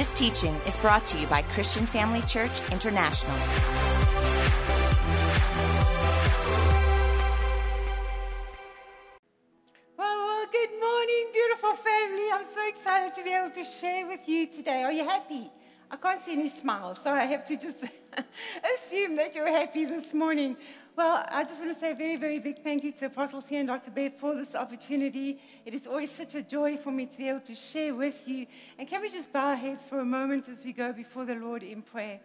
This teaching is brought to you by Christian Family Church International. Well, well, good morning, beautiful family. I'm so excited to be able to share with you today. Are you happy? I can't see any smiles, so I have to just assume that you're happy this morning. Well, I just want to say a very, very big thank you to Apostle Theo and Dr. Babe for this opportunity. It is always such a joy for me to be able to share with you. And can we just bow our heads for a moment as we go before the Lord in prayer?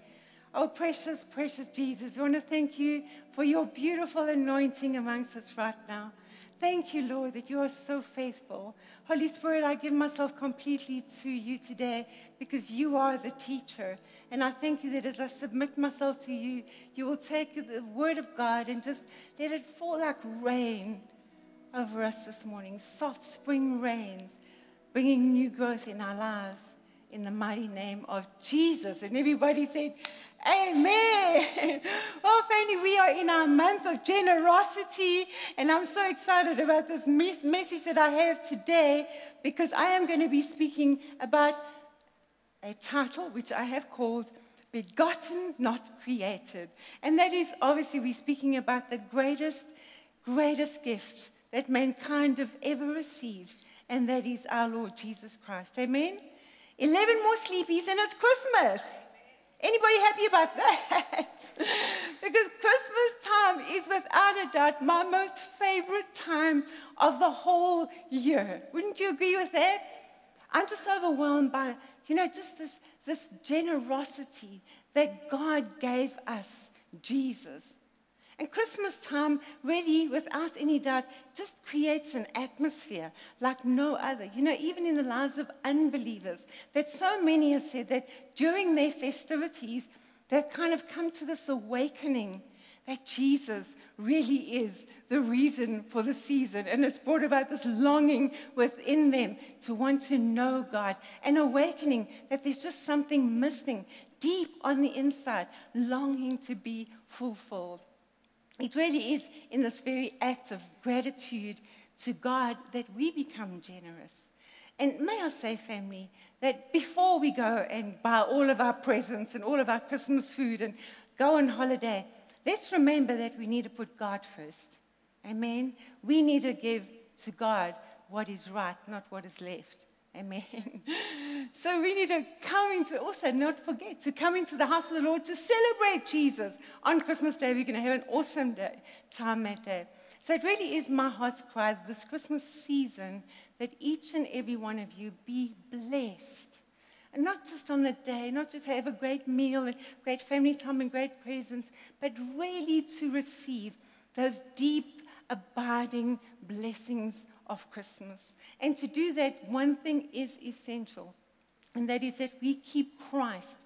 Oh, precious, precious Jesus, I want to thank you for your beautiful anointing amongst us right now. Thank you, Lord, that you are so faithful. Holy Spirit, I give myself completely to you today because you are the teacher. And I thank you that as I submit myself to you, you will take the word of God and just let it fall like rain over us this morning. Soft spring rains, bringing new growth in our lives in the mighty name of Jesus. And everybody said, Amen. Well, family, we are in our month of generosity, and I'm so excited about this mes- message that I have today because I am going to be speaking about a title which I have called Begotten, Not Created. And that is obviously, we're speaking about the greatest, greatest gift that mankind have ever received, and that is our Lord Jesus Christ. Amen? 11 more sleepies, and it's Christmas. Anybody happy about that? because Christmas time is without a doubt my most favorite time of the whole year. Wouldn't you agree with that? I'm just overwhelmed by, you know, just this, this generosity that God gave us, Jesus. And Christmas time, really, without any doubt, just creates an atmosphere like no other. You know, even in the lives of unbelievers, that so many have said that during their festivities, they've kind of come to this awakening that Jesus really is the reason for the season. And it's brought about this longing within them to want to know God, an awakening that there's just something missing deep on the inside, longing to be fulfilled. It really is in this very act of gratitude to God that we become generous. And may I say, family, that before we go and buy all of our presents and all of our Christmas food and go on holiday, let's remember that we need to put God first. Amen. We need to give to God what is right, not what is left. Amen. So we need to come into, also not forget, to come into the house of the Lord to celebrate Jesus. On Christmas Day, we're going to have an awesome day, time that day. So it really is my heart's cry this Christmas season that each and every one of you be blessed. And not just on the day, not just have a great meal and great family time and great presents, but really to receive those deep, abiding blessings of Christmas. And to do that, one thing is essential, and that is that we keep Christ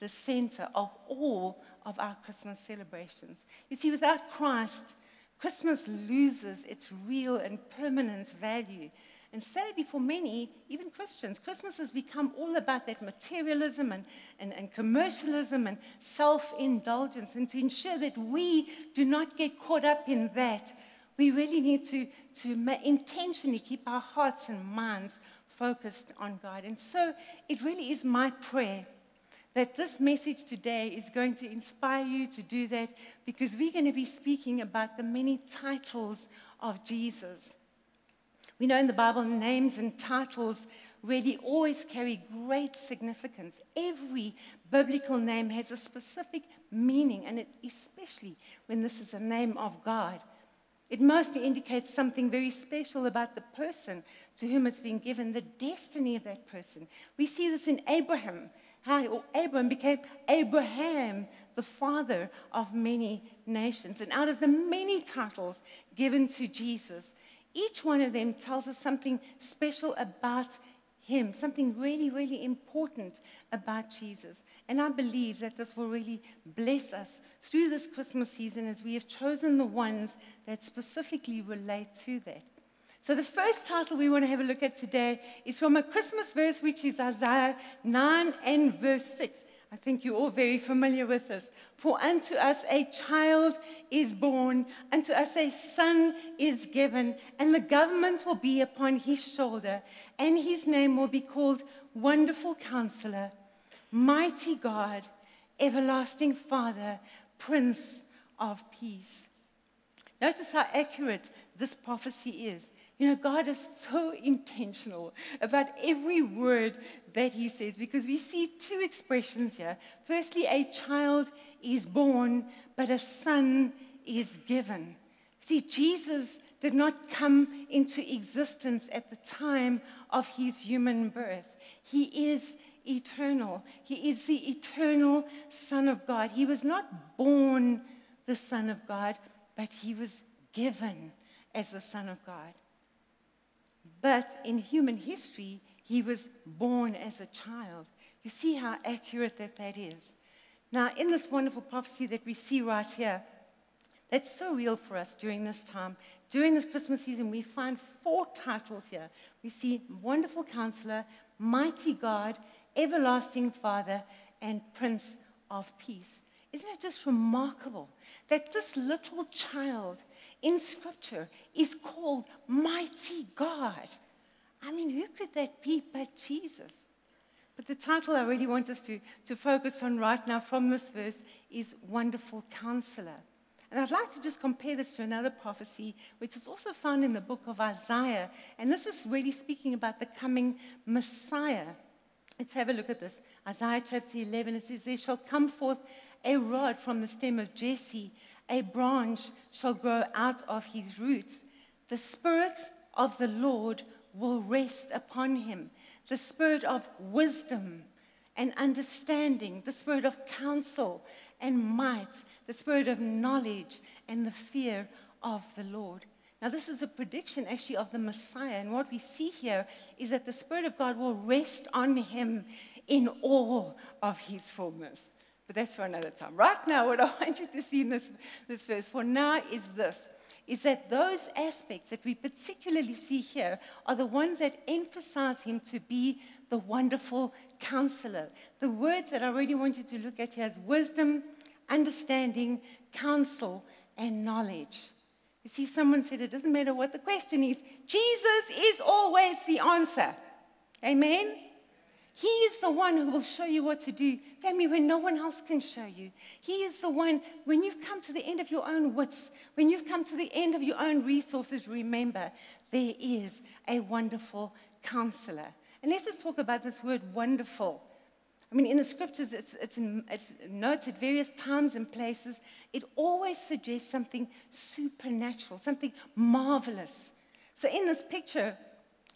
the center of all of our Christmas celebrations. You see, without Christ, Christmas loses its real and permanent value. And sadly, for many, even Christians, Christmas has become all about that materialism and, and, and commercialism and self indulgence. And to ensure that we do not get caught up in that, we really need to, to intentionally keep our hearts and minds focused on God. And so it really is my prayer that this message today is going to inspire you to do that because we're going to be speaking about the many titles of Jesus. We know in the Bible, names and titles really always carry great significance. Every biblical name has a specific meaning, and it, especially when this is a name of God. It mostly indicates something very special about the person to whom it's been given, the destiny of that person. We see this in Abraham, how Abraham became Abraham, the father of many nations. And out of the many titles given to Jesus, each one of them tells us something special about him, something really, really important about Jesus. And I believe that this will really bless us through this Christmas season as we have chosen the ones that specifically relate to that. So, the first title we want to have a look at today is from a Christmas verse, which is Isaiah 9 and verse 6. I think you're all very familiar with this. For unto us a child is born, unto us a son is given, and the government will be upon his shoulder, and his name will be called Wonderful Counselor mighty God, everlasting Father, Prince of Peace. Notice how accurate this prophecy is. You know, God is so intentional about every word that He says because we see two expressions here. Firstly, a child is born, but a son is given. See, Jesus did not come into existence at the time of his human birth. He is eternal. He is the eternal Son of God. He was not born the Son of God, but he was given as the Son of God. But in human history, he was born as a child. You see how accurate that that is. Now, in this wonderful prophecy that we see right here, that's so real for us during this time. During this Christmas season, we find four titles here. We see Wonderful Counselor, Mighty God, Everlasting Father, and Prince of Peace. Isn't it just remarkable that this little child in Scripture is called Mighty God? I mean, who could that be but Jesus? But the title I really want us to, to focus on right now from this verse is Wonderful Counselor. And I'd like to just compare this to another prophecy, which is also found in the book of Isaiah. And this is really speaking about the coming Messiah. Let's have a look at this. Isaiah chapter 11, it says, There shall come forth a rod from the stem of Jesse, a branch shall grow out of his roots. The Spirit of the Lord will rest upon him the Spirit of wisdom and understanding, the Spirit of counsel and might, the Spirit of knowledge and the fear of the Lord. Now, this is a prediction actually of the Messiah. And what we see here is that the Spirit of God will rest on him in all of his fullness. But that's for another time. Right now, what I want you to see in this, this verse for now is this is that those aspects that we particularly see here are the ones that emphasize him to be the wonderful counselor. The words that I really want you to look at here is wisdom, understanding, counsel, and knowledge. You see, someone said it doesn't matter what the question is, Jesus is always the answer. Amen? He is the one who will show you what to do, family, when no one else can show you. He is the one, when you've come to the end of your own wits, when you've come to the end of your own resources, remember, there is a wonderful counselor. And let's just talk about this word wonderful. I mean, in the scriptures, it's, it's, it's various times and places. It always suggests something supernatural, something marvelous. So, in this picture,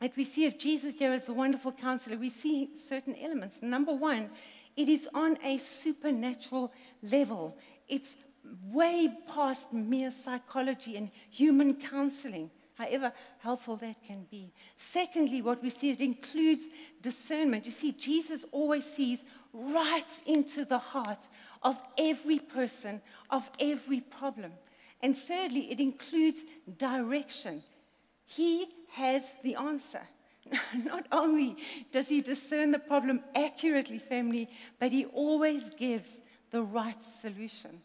that we see of Jesus here as a wonderful counselor, we see certain elements. Number one, it is on a supernatural level. It's way past mere psychology and human counseling, however helpful that can be. Secondly, what we see, it includes discernment. You see, Jesus always sees right into the heart of every person, of every problem. And thirdly, it includes direction. He has the answer. Not only does he discern the problem accurately, family, but he always gives the right solution.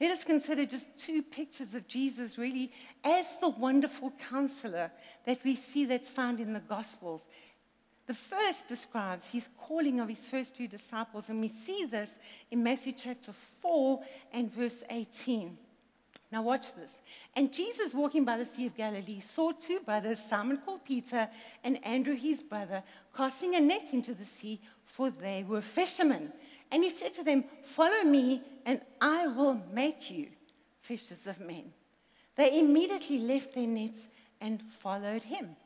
Let us consider just two pictures of Jesus, really, as the wonderful counselor that we see that's found in the Gospels. The first describes his calling of his first two disciples, and we see this in Matthew chapter 4 and verse 18. Now, watch this. And Jesus, walking by the Sea of Galilee, saw two brothers, Simon called Peter and Andrew his brother, casting a net into the sea, for they were fishermen. And he said to them, Follow me, and I will make you fishers of men. They immediately left their nets and followed him.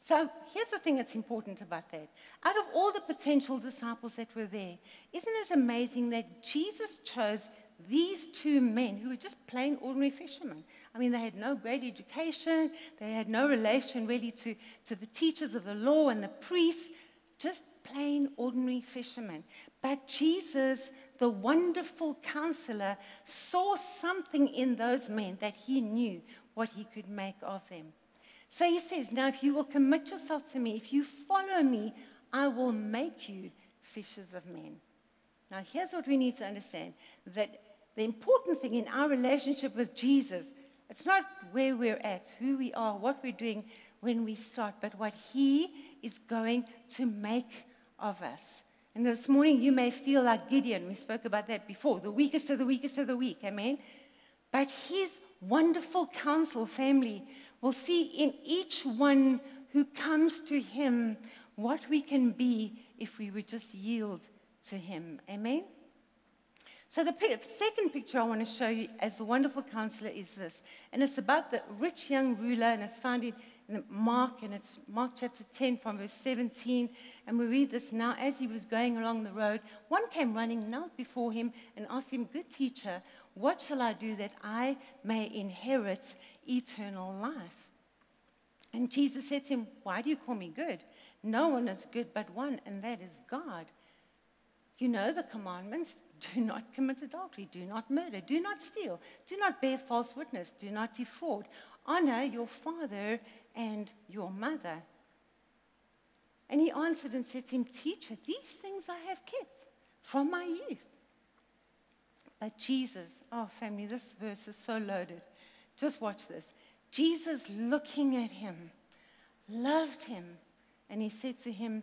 So here's the thing that's important about that. Out of all the potential disciples that were there, isn't it amazing that Jesus chose these two men who were just plain ordinary fishermen. I mean, they had no great education, they had no relation really to, to the teachers of the law and the priests, just plain ordinary fishermen. But Jesus, the wonderful counselor, saw something in those men that he knew what he could make of them. So he says, Now, if you will commit yourself to me, if you follow me, I will make you fishers of men. Now, here's what we need to understand that the important thing in our relationship with Jesus, it's not where we're at, who we are, what we're doing when we start, but what He is going to make of us. And this morning, you may feel like Gideon. We spoke about that before the weakest of the weakest of the weak. Amen. But his wonderful counsel, family, will see in each one who comes to him what we can be if we would just yield to him. Amen. So, the second picture I want to show you as the wonderful counselor is this. And it's about the rich young ruler, and it's found in, in Mark, and it's Mark chapter 10 from verse 17. And we read this now. As he was going along the road, one came running, knelt before him, and asked him, Good teacher, what shall I do that I may inherit eternal life? And Jesus said to him, Why do you call me good? No one is good but one, and that is God. You know the commandments do not commit adultery, do not murder, do not steal, do not bear false witness, do not defraud, honor your father and your mother. And he answered and said to him, Teacher, these things I have kept from my youth. But Jesus, oh, family, this verse is so loaded. Just watch this. Jesus, looking at him, loved him, and he said to him,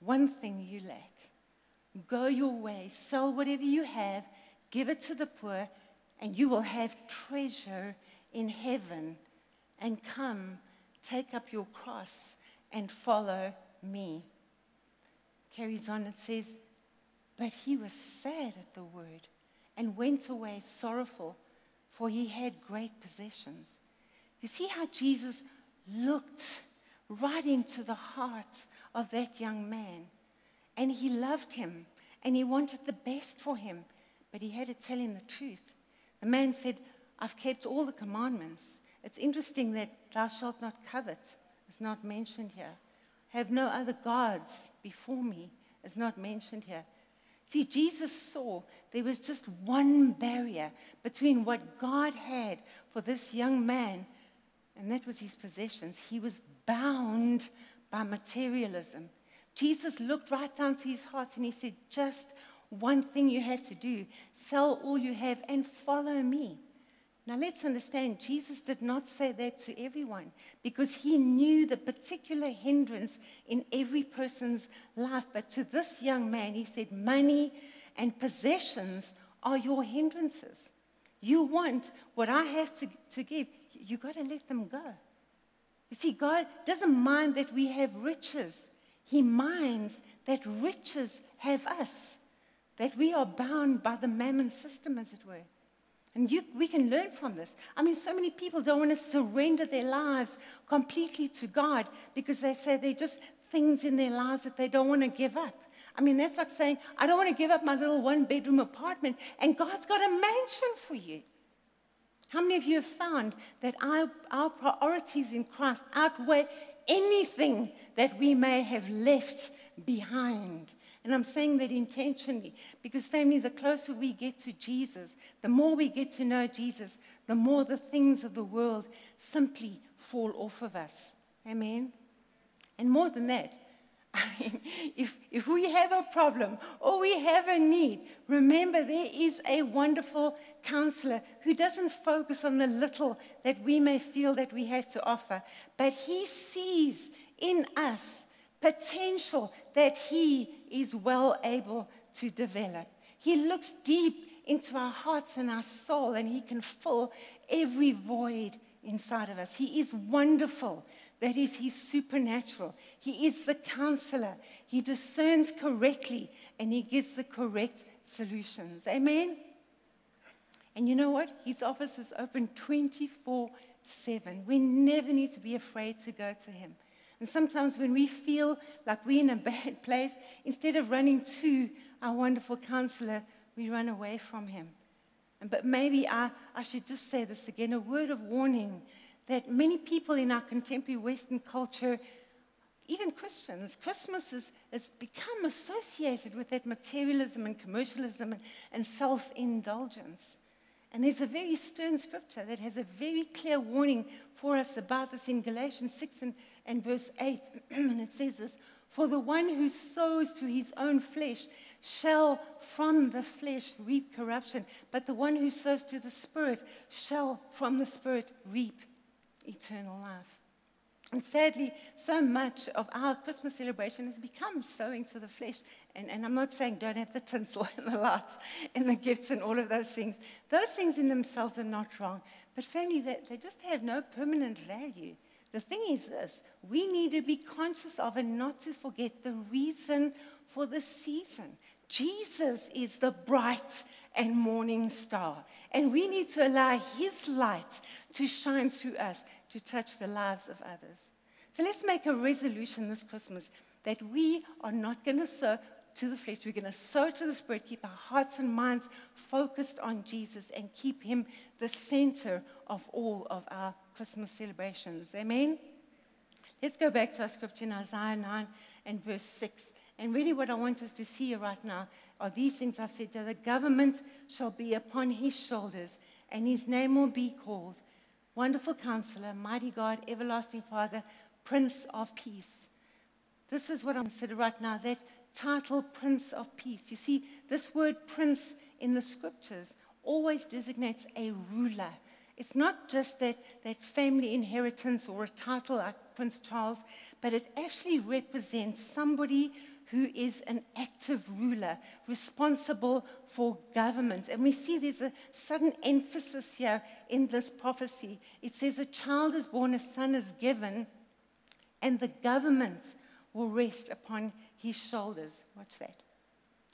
One thing you lack. Go your way, sell whatever you have, give it to the poor, and you will have treasure in heaven. And come, take up your cross and follow me. Carries on, and says, But he was sad at the word and went away sorrowful, for he had great possessions. You see how Jesus looked right into the heart of that young man. And he loved him and he wanted the best for him, but he had to tell him the truth. The man said, I've kept all the commandments. It's interesting that thou shalt not covet is not mentioned here. Have no other gods before me is not mentioned here. See, Jesus saw there was just one barrier between what God had for this young man, and that was his possessions. He was bound by materialism. Jesus looked right down to his heart and he said, Just one thing you have to do sell all you have and follow me. Now let's understand, Jesus did not say that to everyone because he knew the particular hindrance in every person's life. But to this young man, he said, Money and possessions are your hindrances. You want what I have to, to give, you got to let them go. You see, God doesn't mind that we have riches, He minds that riches have us, that we are bound by the mammon system, as it were. And you, we can learn from this. I mean, so many people don't want to surrender their lives completely to God because they say they're just things in their lives that they don't want to give up. I mean, that's like saying, I don't want to give up my little one bedroom apartment, and God's got a mansion for you. How many of you have found that our, our priorities in Christ outweigh anything that we may have left behind? And I'm saying that intentionally because, family, the closer we get to Jesus, the more we get to know Jesus, the more the things of the world simply fall off of us. Amen? And more than that, If, if we have a problem or we have a need, remember there is a wonderful counselor who doesn't focus on the little that we may feel that we have to offer, but he sees in us potential that he is well able to develop. He looks deep into our hearts and our soul, and he can fill every void inside of us. He is wonderful. That is, He's supernatural. He is the counselor. He discerns correctly and He gives the correct solutions. Amen? And you know what? His office is open 24 7. We never need to be afraid to go to Him. And sometimes when we feel like we're in a bad place, instead of running to our wonderful counselor, we run away from Him. But maybe I, I should just say this again a word of warning that many people in our contemporary Western culture, even Christians, Christmas has, has become associated with that materialism and commercialism and, and self indulgence. And there's a very stern scripture that has a very clear warning for us about this in Galatians 6 and, and verse 8. and it says this For the one who sows to his own flesh shall from the flesh reap corruption, but the one who sows to the Spirit shall from the Spirit reap eternal life. And sadly, so much of our Christmas celebration has become sowing to the flesh. And, and I'm not saying don't have the tinsel and the lights and the gifts and all of those things. Those things in themselves are not wrong. But family, they, they just have no permanent value. The thing is this we need to be conscious of and not to forget the reason for the season. Jesus is the bright and morning star. And we need to allow his light to shine through us to touch the lives of others. So let's make a resolution this Christmas that we are not going to sow to the flesh. We're going to sow to the Spirit, keep our hearts and minds focused on Jesus, and keep Him the center of all of our Christmas celebrations. Amen? Let's go back to our scripture in Isaiah 9 and verse 6. And really, what I want us to see right now are these things I've said. That the government shall be upon his shoulders, and his name will be called Wonderful Counselor, Mighty God, Everlasting Father, Prince of Peace. This is what I'm consider right now that title, Prince of Peace. You see, this word prince in the scriptures always designates a ruler. It's not just that, that family inheritance or a title like Prince Charles, but it actually represents somebody who is an active ruler responsible for government. And we see there's a sudden emphasis here in this prophecy. It says, A child is born, a son is given, and the government will rest upon his shoulders. Watch that.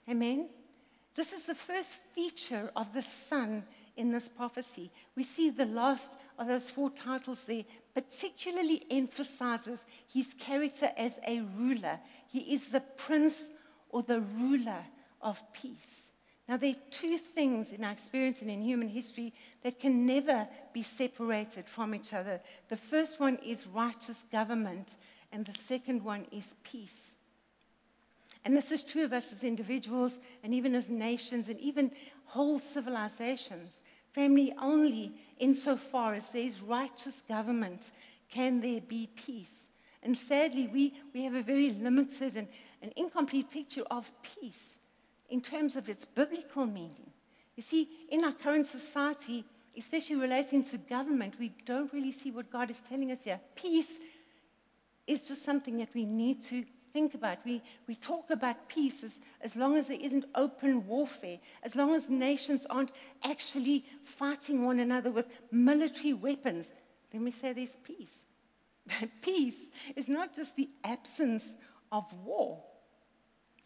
Amen. This is the first feature of the son in this prophecy. We see the last of those four titles there particularly emphasizes his character as a ruler. He is the prince or the ruler of peace. Now, there are two things in our experience and in human history that can never be separated from each other. The first one is righteous government, and the second one is peace. And this is true of us as individuals, and even as nations, and even whole civilizations. Family only insofar as there is righteous government can there be peace. And sadly, we, we have a very limited and, and incomplete picture of peace in terms of its biblical meaning. You see, in our current society, especially relating to government, we don't really see what God is telling us here. Peace is just something that we need to think about. We, we talk about peace as, as long as there isn't open warfare, as long as nations aren't actually fighting one another with military weapons, then we say there's peace. Peace is not just the absence of war.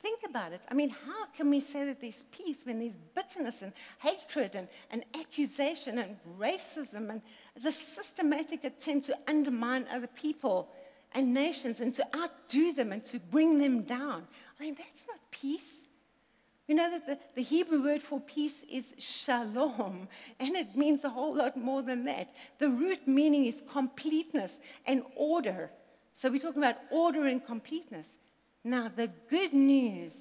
Think about it. I mean, how can we say that there's peace when there's bitterness and hatred and, and accusation and racism and the systematic attempt to undermine other people and nations and to outdo them and to bring them down. I mean, that's not peace. You know that the, the Hebrew word for peace is shalom, and it means a whole lot more than that. The root meaning is completeness and order. So we're talking about order and completeness. Now, the good news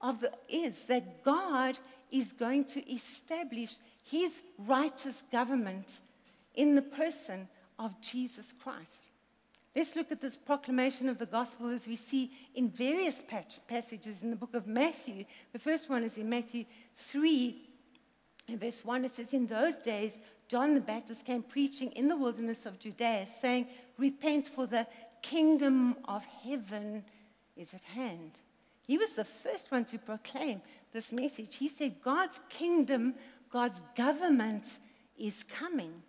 of the, is that God is going to establish his righteous government in the person of Jesus Christ. Let's look at this proclamation of the gospel as we see in various passages in the book of Matthew. The first one is in Matthew 3, verse 1. It says, In those days, John the Baptist came preaching in the wilderness of Judea, saying, Repent, for the kingdom of heaven is at hand. He was the first one to proclaim this message. He said, God's kingdom, God's government is coming.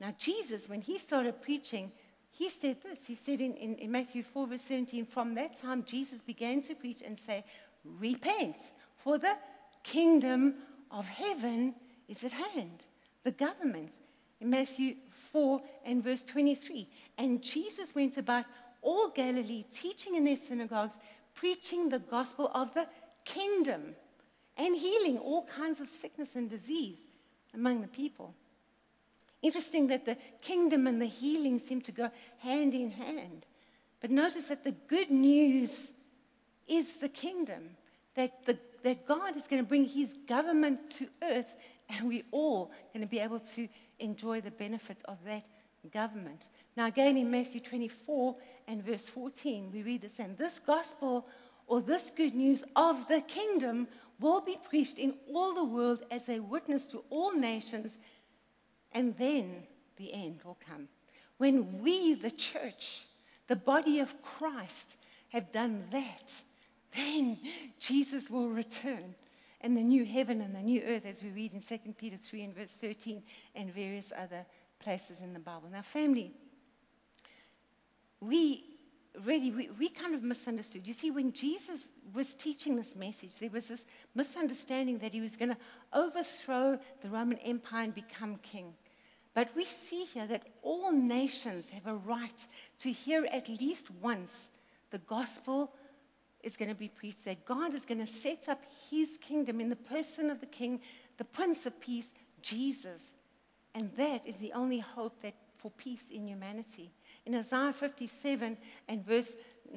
Now, Jesus, when he started preaching, he said this. He said in, in, in, Matthew 4, verse 17, from that time Jesus began to preach and say, Repent, for the kingdom of heaven is at hand. The government. In Matthew 4 and verse 23. And Jesus went about all Galilee, teaching in their synagogues, preaching the gospel of the kingdom, and healing all kinds of sickness and disease among the people. Interesting that the kingdom and the healing seem to go hand in hand. But notice that the good news is the kingdom, that, the, that God is going to bring his government to earth, and we're all going to be able to enjoy the benefit of that government. Now, again in Matthew 24 and verse 14, we read this, and this gospel or this good news of the kingdom will be preached in all the world as a witness to all nations and then the end will come. When we, the church, the body of Christ, have done that, then Jesus will return. And the new heaven and the new earth, as we read in 2 Peter 3 and verse 13, and various other places in the Bible. Now, family, we really, we, we kind of misunderstood. You see, when Jesus was teaching this message, there was this misunderstanding that he was going to overthrow the Roman Empire and become king. But we see here that all nations have a right to hear at least once the gospel is going to be preached, that God is going to set up his kingdom in the person of the king, the Prince of Peace, Jesus. And that is the only hope that for peace in humanity. In Isaiah 57 and verse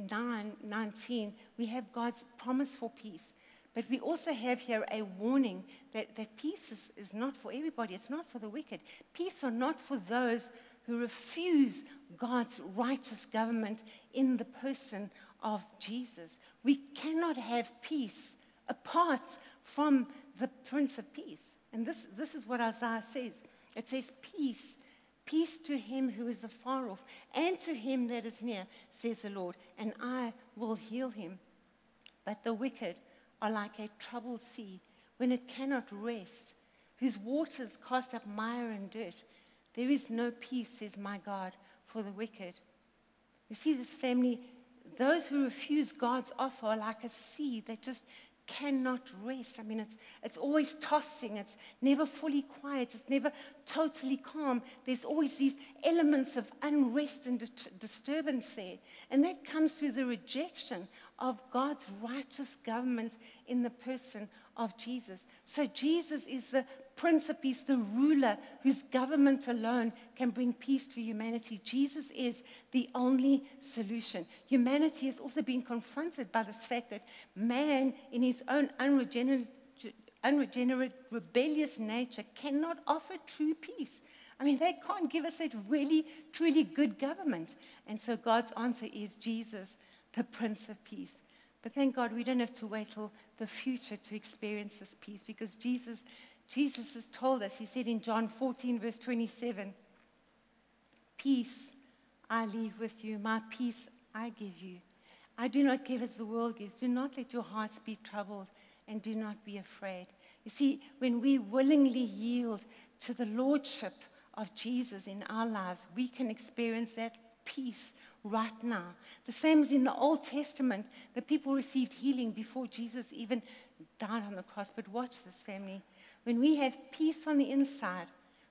9, 19, we have God's promise for peace. But we also have here a warning that, that peace is, is not for everybody, it's not for the wicked. Peace are not for those who refuse God's righteous government in the person of Jesus. We cannot have peace apart from the Prince of Peace. And this, this is what Isaiah says it says, Peace Peace to him who is afar off and to him that is near, says the Lord, and I will heal him. But the wicked are like a troubled sea when it cannot rest, whose waters cast up mire and dirt. There is no peace, says my God, for the wicked. You see, this family, those who refuse God's offer are like a sea that just cannot rest. I mean, it's, it's always tossing, it's never fully quiet, it's never totally calm. There's always these elements of unrest and disturbance there. And that comes through the rejection of God's righteous government in the person of Jesus. So Jesus is the Prince of Peace, the ruler whose government alone can bring peace to humanity. Jesus is the only solution. Humanity has also been confronted by this fact that man, in his own unregenerate, unregenerate rebellious nature, cannot offer true peace. I mean, they can't give us that really, truly good government. And so God's answer is Jesus, the Prince of Peace. But thank God we don't have to wait till the future to experience this peace because Jesus, Jesus has told us, he said in John 14, verse 27, Peace I leave with you, my peace I give you. I do not give as the world gives. Do not let your hearts be troubled and do not be afraid. You see, when we willingly yield to the lordship of Jesus in our lives, we can experience that peace right now. The same as in the Old Testament, the people received healing before Jesus even died on the cross. But watch this, family. When we have peace on the inside,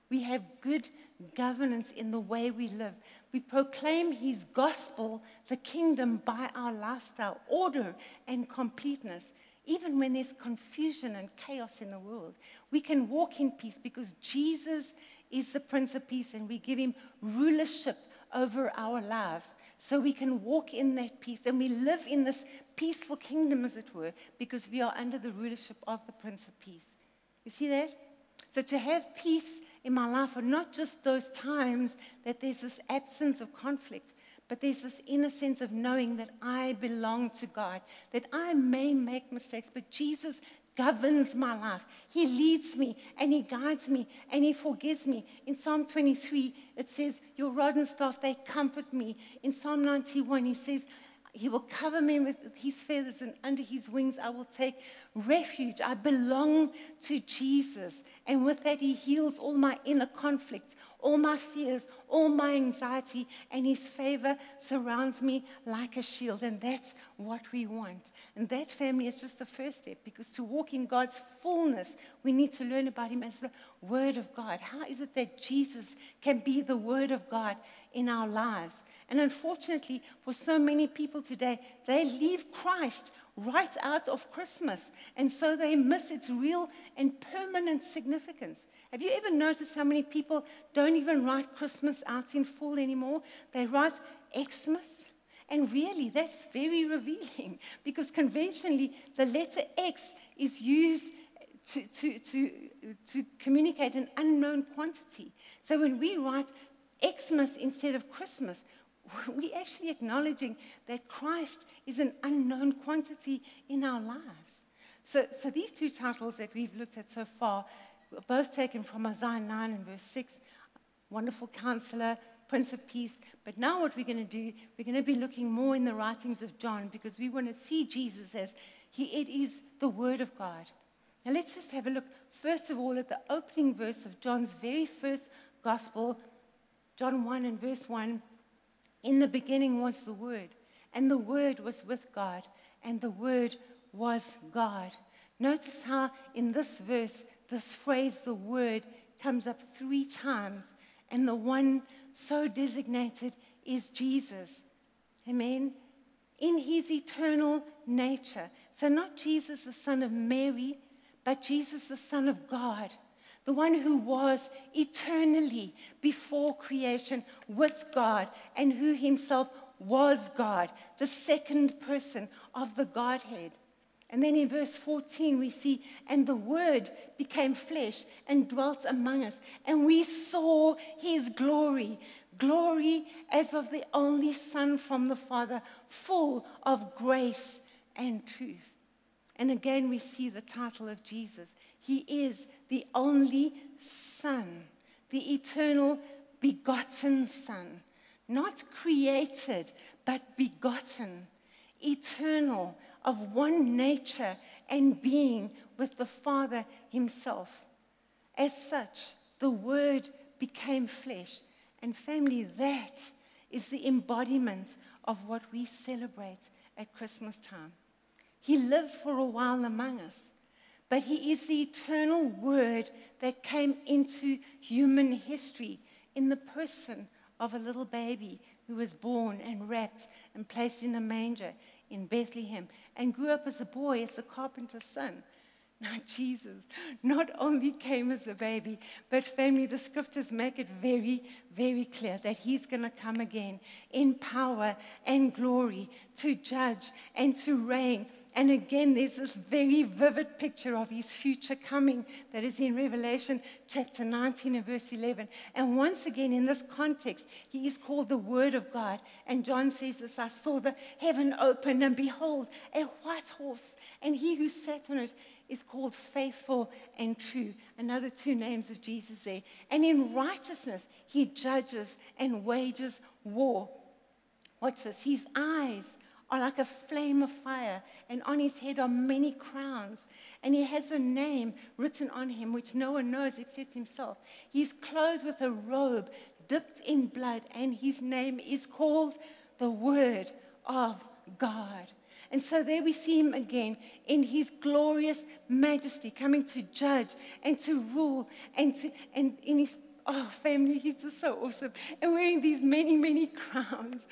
we have good governance in the way we live. We proclaim His gospel, the kingdom, by our lifestyle, order and completeness. Even when there's confusion and chaos in the world, we can walk in peace because Jesus is the Prince of Peace and we give Him rulership over our lives so we can walk in that peace and we live in this peaceful kingdom, as it were, because we are under the rulership of the Prince of Peace. You see that? So to have peace in my life are not just those times that there's this absence of conflict, but there's this inner sense of knowing that I belong to God, that I may make mistakes, but Jesus governs my life. He leads me and He guides me and He forgives me. In Psalm 23, it says, Your rod and staff, they comfort me. In Psalm 91, He says, he will cover me with his feathers, and under his wings I will take refuge. I belong to Jesus. And with that, he heals all my inner conflict, all my fears, all my anxiety, and his favor surrounds me like a shield. And that's what we want. And that family is just the first step because to walk in God's fullness, we need to learn about him as the Word of God. How is it that Jesus can be the Word of God in our lives? And unfortunately, for so many people today, they leave Christ right out of Christmas. And so they miss its real and permanent significance. Have you ever noticed how many people don't even write Christmas out in full anymore? They write Xmas. And really, that's very revealing because conventionally, the letter X is used to, to, to, to communicate an unknown quantity. So when we write Xmas instead of Christmas, we're actually acknowledging that Christ is an unknown quantity in our lives. So, so these two titles that we've looked at so far both taken from Isaiah 9 and verse 6 Wonderful Counselor, Prince of Peace. But now, what we're going to do, we're going to be looking more in the writings of John because we want to see Jesus as he, it is the Word of God. Now, let's just have a look, first of all, at the opening verse of John's very first gospel, John 1 and verse 1. In the beginning was the Word, and the Word was with God, and the Word was God. Notice how in this verse, this phrase, the Word, comes up three times, and the one so designated is Jesus. Amen. In his eternal nature. So, not Jesus, the Son of Mary, but Jesus, the Son of God, the one who was eternally before creation with God and who himself was God, the second person of the Godhead. And then in verse 14, we see, and the Word became flesh and dwelt among us, and we saw his glory glory as of the only Son from the Father, full of grace and truth. And again, we see the title of Jesus. He is the only Son, the eternal begotten Son, not created, but begotten, eternal, of one nature and being with the Father Himself. As such, the Word became flesh. And, family, that is the embodiment of what we celebrate at Christmas time. He lived for a while among us, but He is the eternal Word that came into human history in the person of a little baby who was born and wrapped and placed in a manger in Bethlehem and grew up as a boy, as a carpenter's son. Now, Jesus not only came as a baby, but family, the scriptures make it very, very clear that he's going to come again in power and glory to judge and to reign and again, there's this very vivid picture of his future coming that is in Revelation chapter 19 and verse 11. And once again, in this context, he is called the Word of God. And John says this I saw the heaven open, and behold, a white horse, and he who sat on it is called faithful and true. Another two names of Jesus there. And in righteousness, he judges and wages war. Watch this. His eyes are like a flame of fire, and on his head are many crowns. And he has a name written on him which no one knows except himself. He's clothed with a robe dipped in blood, and his name is called the Word of God. And so there we see him again in his glorious majesty, coming to judge and to rule, and, to, and in his Oh, family, he's just so awesome. And wearing these many, many crowns,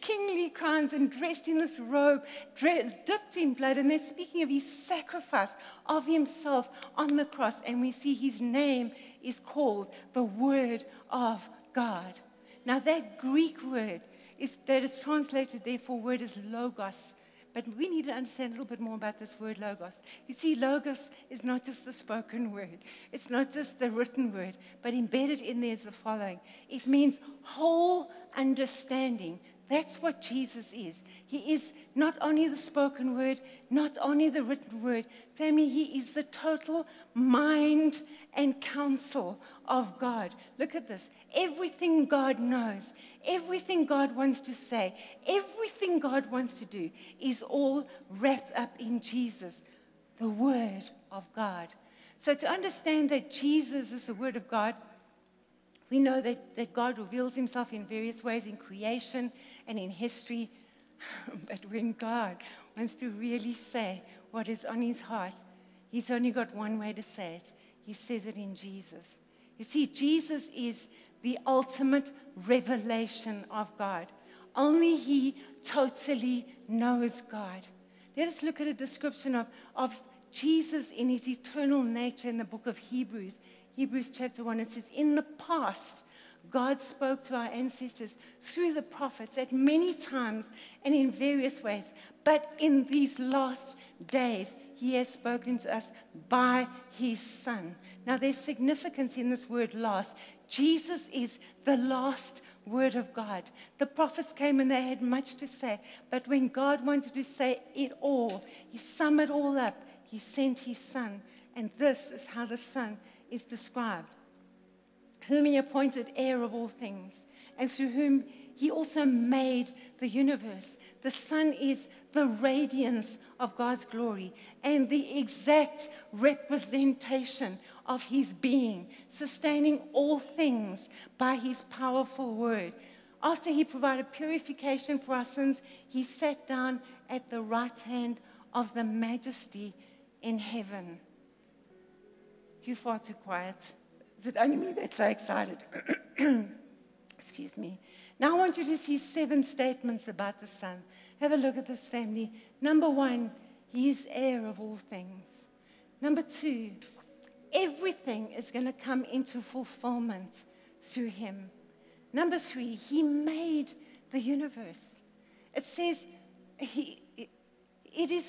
kingly crowns, and dressed in this robe, dipped in blood. And they're speaking of his sacrifice of himself on the cross. And we see his name is called the Word of God. Now, that Greek word is, that is translated there for word is logos. But we need to understand a little bit more about this word logos. You see, logos is not just the spoken word, it's not just the written word, but embedded in there is the following it means whole understanding. That's what Jesus is. He is not only the spoken word, not only the written word. Family, He is the total mind and counsel of God. Look at this. Everything God knows, everything God wants to say, everything God wants to do is all wrapped up in Jesus, the Word of God. So, to understand that Jesus is the Word of God, we know that, that God reveals himself in various ways in creation and in history. but when God wants to really say what is on his heart, he's only got one way to say it. He says it in Jesus. You see, Jesus is the ultimate revelation of God. Only He totally knows God. Let us look at a description of, of Jesus in His eternal nature in the book of Hebrews. Hebrews chapter 1, it says, In the past, God spoke to our ancestors through the prophets at many times and in various ways. But in these last days, He has spoken to us by His Son. Now, there's significance in this word last. Jesus is the last word of God. The prophets came and they had much to say, but when God wanted to say it all, He summed it all up. He sent His Son. And this is how the Son is described whom he appointed heir of all things, and through whom he also made the universe. The Son is the radiance of God's glory and the exact representation of his being, sustaining all things by his powerful word. After he provided purification for our sins, he sat down at the right hand of the majesty in heaven. You're far too quiet. Is it only me that's so excited? Excuse me. Now I want you to see seven statements about the Son. Have a look at this family. Number one, he is heir of all things. Number two, everything is going to come into fulfillment through him. Number three, he made the universe. It says he, it is,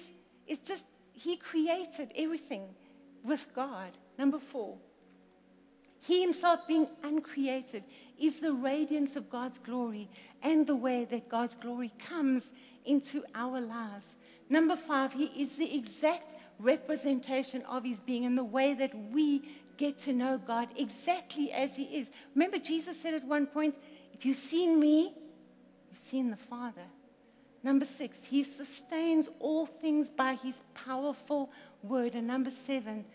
it's just, he created everything with God. Number four, he himself, being uncreated, is the radiance of God's glory and the way that God's glory comes into our lives. Number five, he is the exact representation of his being and the way that we get to know God exactly as he is. Remember, Jesus said at one point, If you've seen me, you've seen the Father. Number six, he sustains all things by his powerful word. And number seven,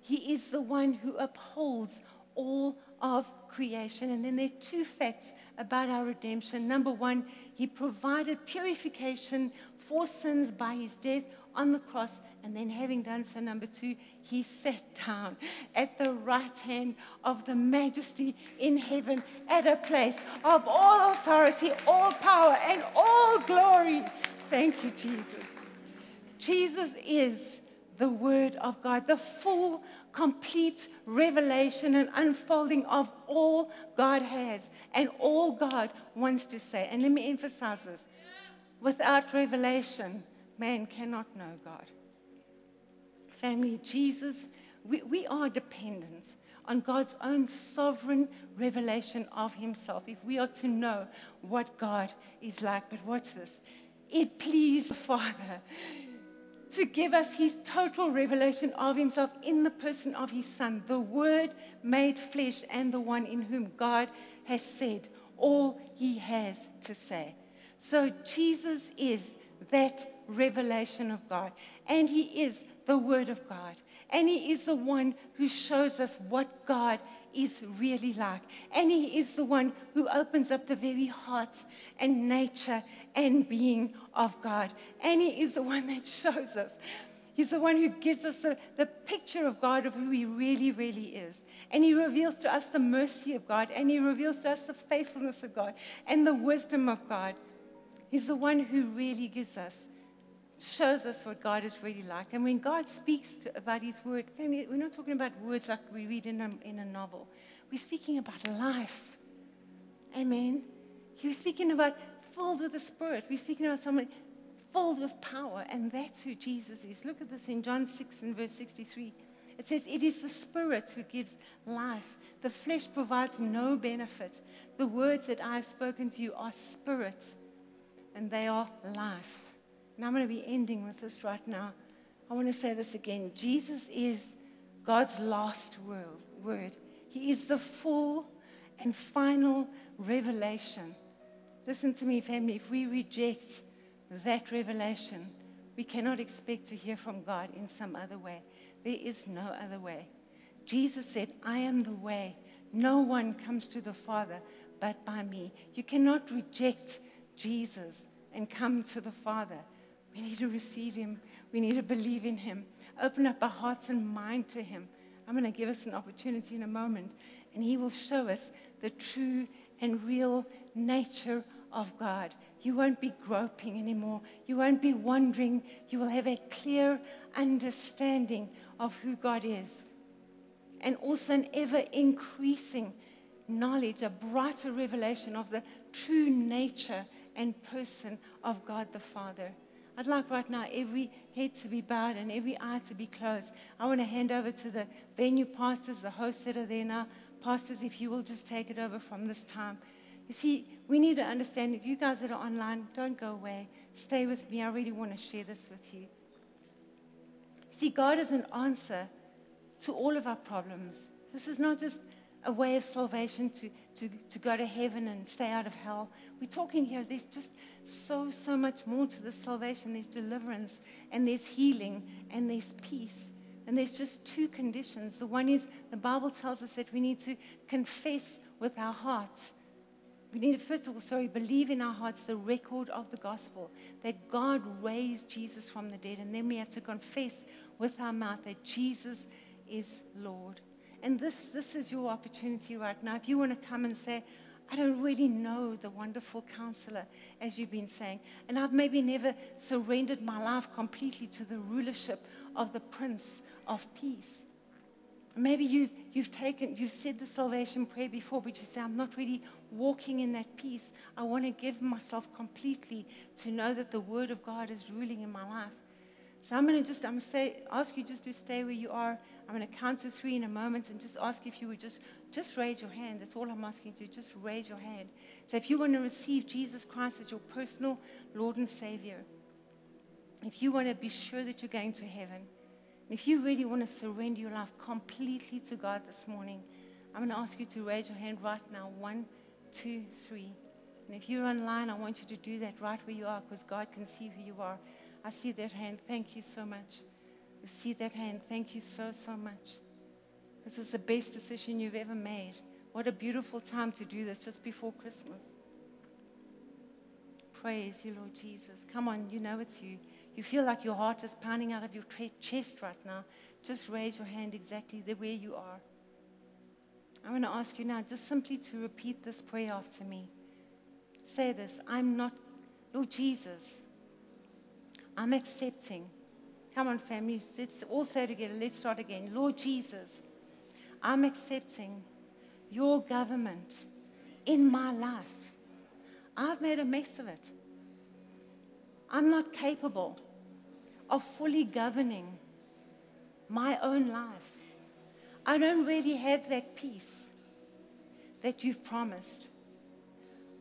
he is the one who upholds all of creation. And then there are two facts about our redemption. Number one, he provided purification for sins by his death on the cross. And then, having done so, number two, he sat down at the right hand of the majesty in heaven at a place of all authority, all power, and all glory. Thank you, Jesus. Jesus is the Word of God, the full, complete revelation and unfolding of all God has and all God wants to say. And let me emphasize this without revelation, man cannot know God. Family, Jesus, we, we are dependent on God's own sovereign revelation of Himself if we are to know what God is like. But watch this it pleased the Father to give us his total revelation of himself in the person of his Son, the Word made flesh, and the one in whom God has said all he has to say. So Jesus is that revelation of God, and he is the Word of God, and he is the one who shows us what God is really like. And He is the one who opens up the very heart and nature and being of God. And He is the one that shows us. He's the one who gives us the, the picture of God of who He really, really is. And He reveals to us the mercy of God, and He reveals to us the faithfulness of God and the wisdom of God. He's the one who really gives us shows us what God is really like. And when God speaks to, about His Word, family, we're not talking about words like we read in a, in a novel. We're speaking about life. Amen. He was speaking about filled with the Spirit. We're speaking about someone filled with power, and that's who Jesus is. Look at this in John 6 and verse 63. It says, It is the Spirit who gives life. The flesh provides no benefit. The words that I have spoken to you are spirit, and they are life. And I'm going to be ending with this right now. I want to say this again. Jesus is God's last word. He is the full and final revelation. Listen to me, family. If we reject that revelation, we cannot expect to hear from God in some other way. There is no other way. Jesus said, I am the way. No one comes to the Father but by me. You cannot reject Jesus and come to the Father. We need to receive him. We need to believe in him. Open up our hearts and mind to him. I'm going to give us an opportunity in a moment, and he will show us the true and real nature of God. You won't be groping anymore. You won't be wondering. You will have a clear understanding of who God is. And also an ever increasing knowledge, a brighter revelation of the true nature and person of God the Father. I'd like right now every head to be bowed and every eye to be closed. I want to hand over to the venue pastors, the hosts that are there now. Pastors, if you will just take it over from this time. You see, we need to understand if you guys that are online, don't go away. Stay with me. I really want to share this with you. See, God is an answer to all of our problems. This is not just a way of salvation to, to, to go to heaven and stay out of hell. We're talking here, there's just so, so much more to this salvation. There's deliverance, and there's healing, and there's peace. And there's just two conditions. The one is the Bible tells us that we need to confess with our hearts. We need to, first of all, sorry, believe in our hearts the record of the gospel that God raised Jesus from the dead. And then we have to confess with our mouth that Jesus is Lord. And this, this is your opportunity right now. If you want to come and say, I don't really know the wonderful counselor, as you've been saying. And I've maybe never surrendered my life completely to the rulership of the Prince of Peace. Maybe you've, you've taken, you've said the salvation prayer before, but you say, I'm not really walking in that peace. I want to give myself completely to know that the Word of God is ruling in my life. So I'm going to just I'm going to ask you just to stay where you are. I'm going to count to three in a moment and just ask if you would just, just raise your hand. That's all I'm asking you to Just raise your hand. So if you want to receive Jesus Christ as your personal Lord and Savior, if you want to be sure that you're going to heaven, if you really want to surrender your life completely to God this morning, I'm going to ask you to raise your hand right now. One, two, three. And if you're online, I want you to do that right where you are because God can see who you are. I see that hand. Thank you so much. I see that hand. Thank you so, so much. This is the best decision you've ever made. What a beautiful time to do this just before Christmas. Praise you, Lord Jesus. Come on, you know it's you. You feel like your heart is pounding out of your chest right now. Just raise your hand exactly the way you are. I'm going to ask you now just simply to repeat this prayer after me. Say this I'm not, Lord Jesus, I'm accepting. Come on, family, let's all say together. Let's start again. Lord Jesus, I'm accepting your government in my life. I've made a mess of it. I'm not capable of fully governing my own life. I don't really have that peace that you've promised.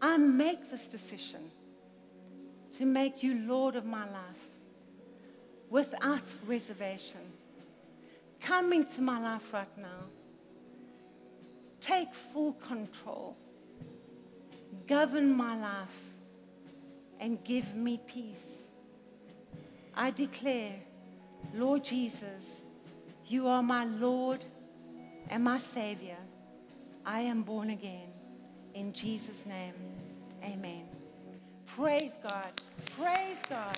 I make this decision to make you Lord of my life without reservation. Come into my life right now. Take full control. Govern my life and give me peace. I declare, Lord Jesus, you are my Lord and my Savior. I am born again. In Jesus' name, amen. Praise God. Praise God.